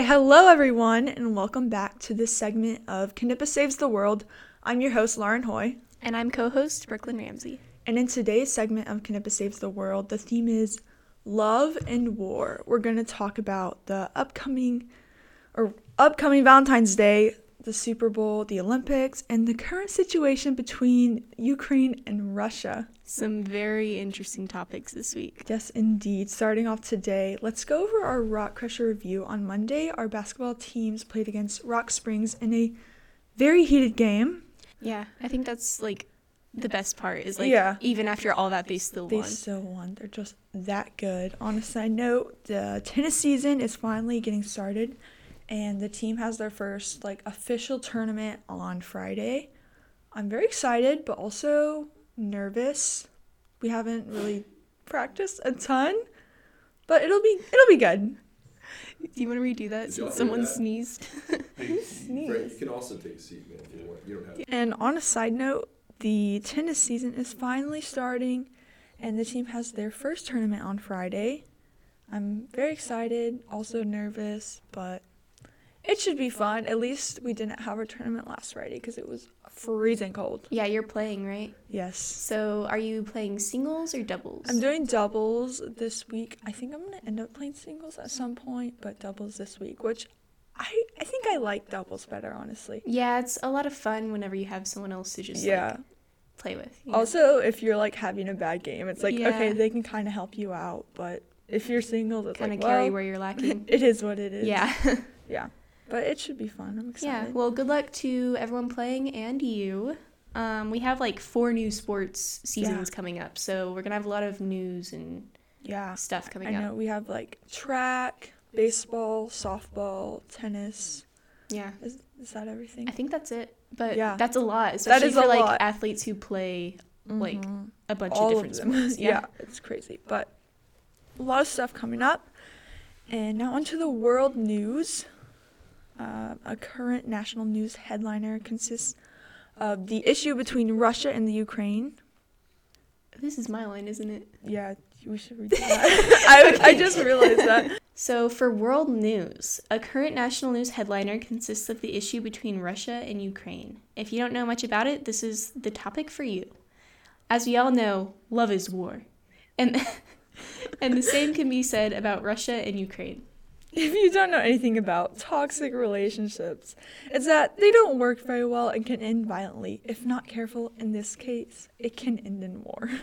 Okay, hello everyone, and welcome back to this segment of Knippa Saves the World. I'm your host, Lauren Hoy, And I'm co host Brooklyn Ramsey. and in today's segment of Knippa Saves the World, the theme is love and war. We're going to talk about the upcoming or upcoming Valentine's Day, the Super Bowl, the Olympics, and the current situation between Ukraine and Russia. Some very interesting topics this week. Yes, indeed. Starting off today, let's go over our Rock Crusher review. On Monday, our basketball teams played against Rock Springs in a very heated game. Yeah, I think that's like the best part is like Yeah. even after all that they still They won. still won. They're just that good. On a side note, the tennis season is finally getting started, and the team has their first like official tournament on Friday. I'm very excited, but also nervous. We haven't really practiced a ton, but it'll be it'll be good. Do you want to redo that since someone that? sneezed? Hey, sneeze? You can also take a seat, man, if you want. You don't have to. And on a side note, the tennis season is finally starting, and the team has their first tournament on Friday. I'm very excited, also nervous, but it should be fun. At least we didn't have our tournament last Friday because it was freezing cold. yeah, you're playing, right? Yes. So are you playing singles or doubles? I'm doing doubles this week. I think I'm going to end up playing singles at some point, but doubles this week, which I, I think I like doubles better, honestly. yeah, it's a lot of fun whenever you have someone else to just Yeah. like, play with. you know? Also, if you're like having a bad game, it's like okay, they can kind of help you out, but if you're single, it's kind of like carry well, where you're lacking. it is what it is. yeah. yeah. But it should be fun. I'm excited. Yeah. Well, good luck to everyone playing and you. Um, we have like four new sports seasons coming up, so we're gonna have a lot of news and yeah. stuff coming I up. I know we have like track, baseball, softball, tennis. Yeah, Is is that everything? I think that's it. But Yeah. that's a lot, especially is for like lot. athletes who play like Mhm. a bunch all of of different them. sports. yeah. Yeah. it's crazy. But a lot of stuff coming up. And now onto the world news. Uh, a current national news headliner consists of the issue between Russia and the Ukraine. This is my line, isn't it? Yeah, we should read that. I, I just realized that. So, for world news, a current national news headliner consists of the issue between Russia and Ukraine. If you don't know much about it, this is the topic for you. As we all know, love is war. And and the same can be said about Russia and Ukraine. If you don't know anything about toxic relationships, it's that they don't work very well and can end violently. If not careful, in this case, it can end in war.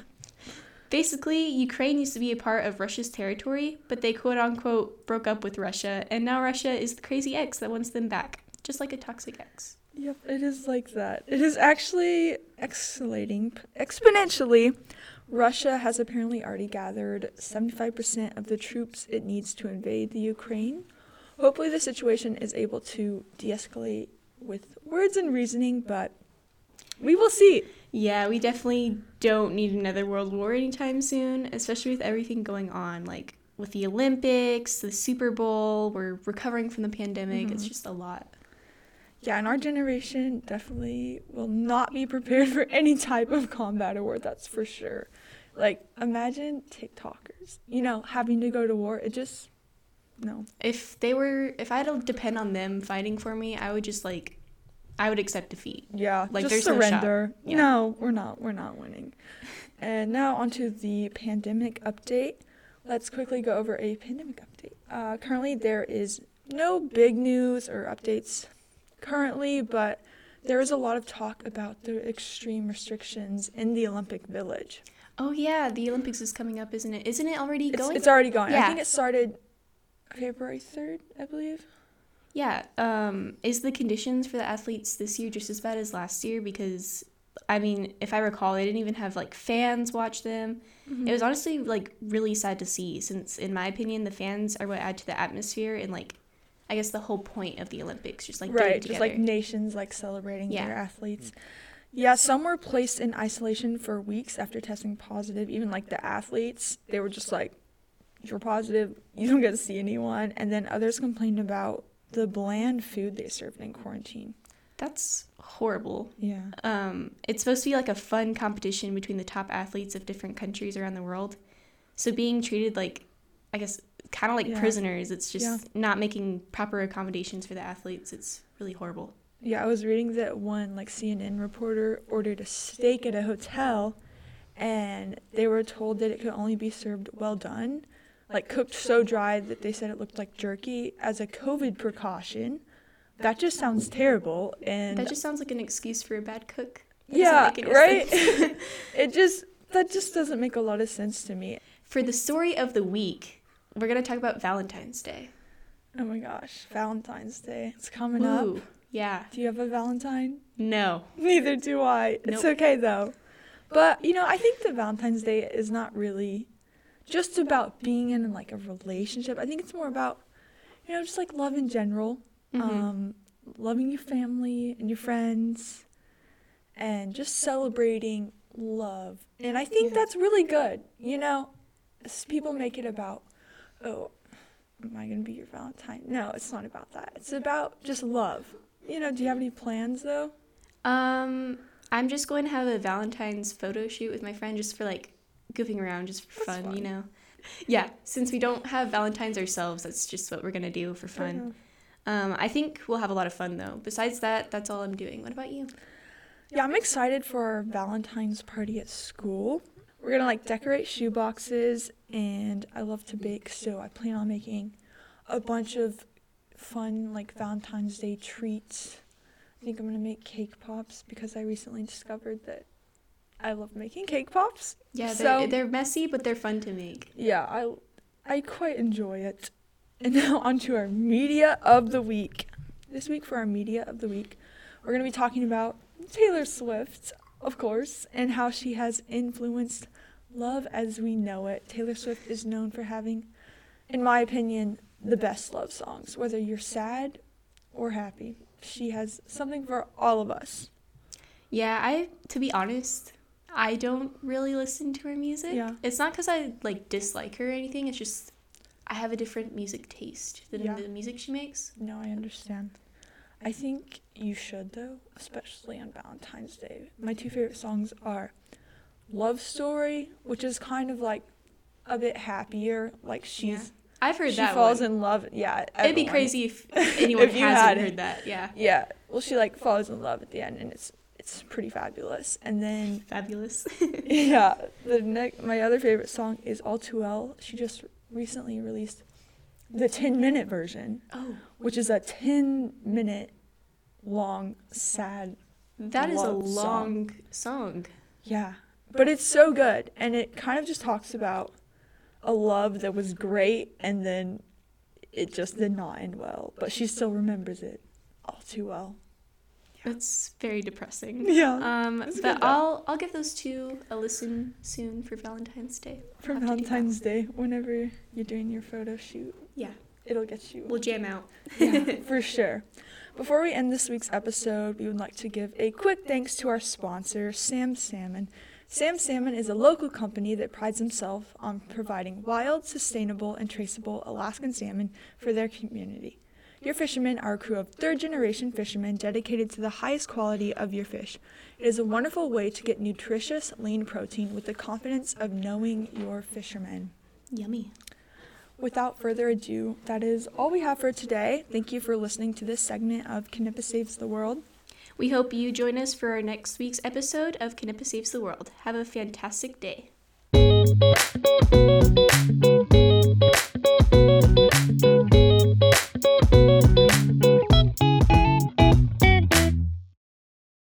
Basically, Ukraine used to be a part of Russia's territory, but they quote unquote broke up with Russia, and now Russia is the crazy ex that wants them back, just like a toxic ex. Yep, it is like that. It is actually escalating exponentially. Russia has apparently already gathered 75% of the troops it needs to invade the Ukraine. Hopefully, the situation is able to de escalate with words and reasoning, but we will see. Yeah, we definitely don't need another world war anytime soon, especially with everything going on, like with the Olympics, the Super Bowl, we're recovering from the pandemic. It's Mhm. just a lot. Yeah, and our generation definitely will not be prepared for any type of combat or war, that's for sure. Like, imagine TikTokers, you know, having to go to war. It just, no. If they were, if I had to depend on them fighting for me, I would just like, I would accept defeat. Yeah, Like, just there's no surrender. Yeah. No, we're not. We're not winning. and now onto the pandemic update. Let's quickly go over a pandemic update. Uh, currently, there is no big news or updates currently, but there is a lot of talk about the extreme restrictions in the Olympic Village. Oh yeah, the Olympics is coming up, isn't it? Isn't it already It's, going? it's already going. Yeah. I think it started February 3rd, I believe. Yeah. Um, is the conditions for the athletes this year just as bad as last year? Because I mean, if I recall, they didn't even have like fans watch them. Mm-hmm. It was honestly like really sad to see, since in my opinion, the fans are what add to the atmosphere and like, I guess the whole point of the Olympics, just like right just like nations like celebrating Yeah. their athletes. Yeah some were placed in isolation for weeks after testing positive. Even like the athletes they were just like you're positive you don't get to see anyone. And then others complained about the bland food they served in quarantine. That's horrible. yeah. Um, it's supposed to be like a fun competition between the top athletes of different countries around the world. So being treated like, I guess, kind of like Yeah. prisoners. It's just Yeah. not making proper accommodations for the athletes. It's really horrible. Yeah, I was reading that one like CNN reporter ordered a steak at a hotel and they were told that it could only be served well done, like cooked so dry that they said it looked like jerky as a COVID precaution. That just sounds terrible and that just sounds like an excuse for a bad cook. That yeah, right? it just that just doesn't make a lot of sense to me. for the story of the week, we're going to talk about Valentine's Day. Oh my gosh, Valentine's Day. It's coming up. Yeah. Do you have a Valentine? No. Neither do I. It's okay though. But you know, I think the Valentine's Day is not really just about being in like a relationship. I think it's more about you know just like love in general, Mhm. um, loving your family and your friends, and just celebrating love. And I think that's really good. You know, people make it about oh, am I gonna be your Valentine? No, it's not about that. It's about just love. You know, do you have any plans though? Um, I'm just going to have a Valentine's photo shoot with my friend just for like goofing around, just for That's fun, you know. Yeah, since we don't have Valentine's ourselves, that's just what we're gonna do for fun. Um, I think we'll have a lot of fun though. Besides that, that's all I'm doing. What about you? Yeah, I'm excited for our Valentine's party at school. We're gonna like decorate shoe boxes, and I love to bake, so I plan on making a bunch of fun like Valentine's Day treats. I think I'm gonna make cake pops because I recently discovered that I love making cake pops. Yeah, So- they're, they're messy, but they're fun to make. Yeah, I I quite enjoy it. And now onto our media of the week. This week for our media of the week, we're to be talking about Taylor Swift, of course, and how she has influenced love as we know it. Taylor Swift is known for having, in my opinion, the best love songs, whether you're sad or happy. She has something for all of us. Yeah, I to be honest, I don't really listen to her music. Yeah. It's not because I like dislike her or anything. It's just I have a different music taste than Yeah. the music she makes. No, I understand. I think you should though, especially on Valentine's Day. My two favorite songs are Love Story, which is kind of like a bit happier, like she's I've heard she that falls one. in love. Yeah, It'd be crazy if anyone If hasn't heard that. Yeah. Yeah, well, she like falls in love at the end, and it's it's pretty fabulous. And then Fabulous. yeah, the next my other favorite song is All Too Well. She just recently released the 10 minute version, oh, which is a 10 minute long sad that is a Love song. long song. Yeah. But it's so good. And it kind of just talks about a love that was great and then it just did not end well. But she still remembers it all too well. That's very depressing. Yeah. Um, but. I'll I'll give those two a listen soon for Valentine's Day. For I'll have to do that. Valentine's Day, whenever you're doing your photo shoot, Yeah, it'll get you. we'll jam out. yeah, for sure. Before we end this week's episode, we would like to give a quick thanks to our sponsor, Sam Salmon. Sam Salmon is a local company that prides himself on providing wild, sustainable, and traceable Alaskan salmon for their community. Your fishermen are a crew of third generation fishermen dedicated to the highest quality of your fish. It is a wonderful way to get nutritious, lean protein with the confidence of knowing your fishermen. Yummy. Without further ado, that is all we have for today. Thank you for listening to this segment of Knippa Saves the World. We hope you join us for our next week's episode of Knippa Saves the World. Have a fantastic day.